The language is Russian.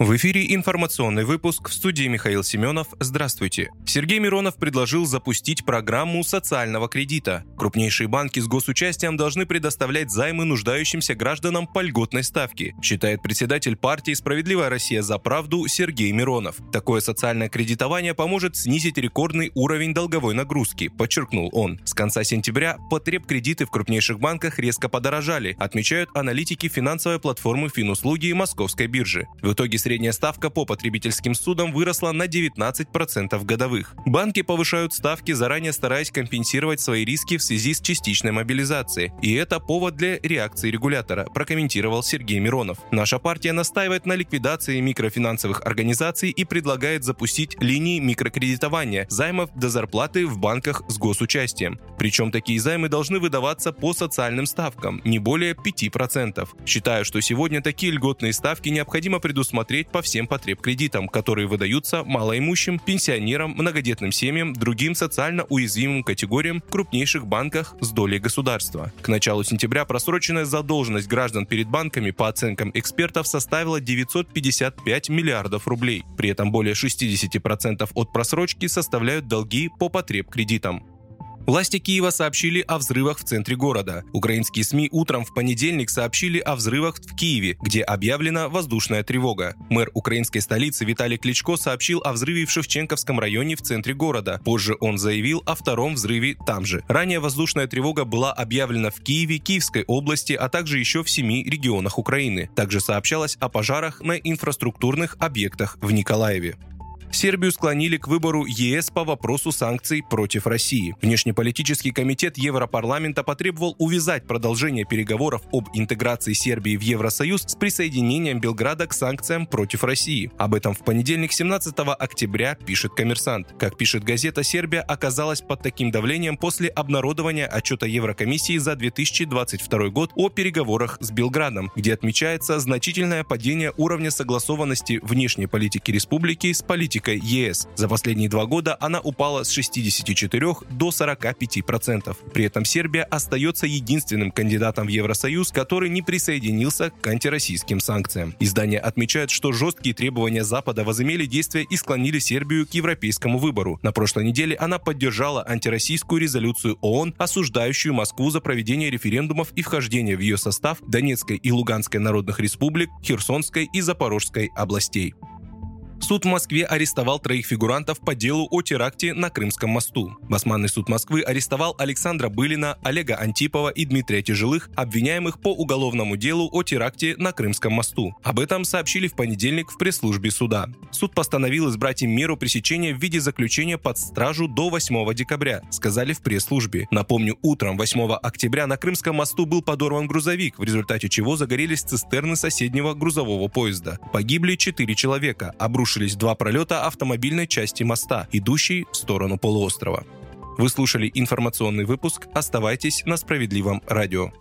В эфире информационный выпуск в студии Михаил Семенов. Здравствуйте. Сергей Миронов предложил запустить программу социального кредита. Крупнейшие банки с госучастием должны предоставлять займы нуждающимся гражданам по льготной ставке, считает председатель партии «Справедливая Россия за правду» Сергей Миронов. Такое социальное кредитование поможет снизить рекордный уровень долговой нагрузки, подчеркнул он. С конца сентября потреб кредиты в крупнейших банках резко подорожали, отмечают аналитики финансовой платформы Финуслуги и Московской биржи. В итоге средняя ставка по потребительским судам выросла на 19% годовых. Банки повышают ставки, заранее стараясь компенсировать свои риски в связи с частичной мобилизацией. И это повод для реакции регулятора, прокомментировал Сергей Миронов. Наша партия настаивает на ликвидации микрофинансовых организаций и предлагает запустить линии микрокредитования, займов до зарплаты в банках с госучастием. Причем такие займы должны выдаваться по социальным ставкам, не более 5%. Считаю, что сегодня такие льготные ставки необходимо предусмотреть смотреть по всем потреб-кредитам, которые выдаются малоимущим, пенсионерам, многодетным семьям, другим социально уязвимым категориям в крупнейших банках с долей государства. К началу сентября просроченная задолженность граждан перед банками по оценкам экспертов составила 955 миллиардов рублей. При этом более 60% от просрочки составляют долги по потреб-кредитам. Власти Киева сообщили о взрывах в центре города. Украинские СМИ утром в понедельник сообщили о взрывах в Киеве, где объявлена воздушная тревога. Мэр украинской столицы Виталий Кличко сообщил о взрыве в Шевченковском районе в центре города. Позже он заявил о втором взрыве там же. Ранее воздушная тревога была объявлена в Киеве, Киевской области, а также еще в семи регионах Украины. Также сообщалось о пожарах на инфраструктурных объектах в Николаеве. Сербию склонили к выбору ЕС по вопросу санкций против России. Внешнеполитический комитет Европарламента потребовал увязать продолжение переговоров об интеграции Сербии в Евросоюз с присоединением Белграда к санкциям против России. Об этом в понедельник 17 октября пишет коммерсант. Как пишет газета, Сербия оказалась под таким давлением после обнародования отчета Еврокомиссии за 2022 год о переговорах с Белградом, где отмечается значительное падение уровня согласованности внешней политики республики с политикой политикой ЕС. За последние два года она упала с 64 до 45%. При этом Сербия остается единственным кандидатом в Евросоюз, который не присоединился к антироссийским санкциям. Издание отмечает, что жесткие требования Запада возымели действие и склонили Сербию к европейскому выбору. На прошлой неделе она поддержала антироссийскую резолюцию ООН, осуждающую Москву за проведение референдумов и вхождение в ее состав Донецкой и Луганской народных республик, Херсонской и Запорожской областей. Суд в Москве арестовал троих фигурантов по делу о теракте на Крымском мосту. Басманный суд Москвы арестовал Александра Былина, Олега Антипова и Дмитрия Тяжелых, обвиняемых по уголовному делу о теракте на Крымском мосту. Об этом сообщили в понедельник в пресс-службе суда. Суд постановил избрать им меру пресечения в виде заключения под стражу до 8 декабря, сказали в пресс-службе. Напомню, утром 8 октября на Крымском мосту был подорван грузовик, в результате чего загорелись цистерны соседнего грузового поезда. Погибли 4 человека, обрушились два пролета автомобильной части моста, идущей в сторону полуострова. Вы слушали информационный выпуск. Оставайтесь на справедливом радио.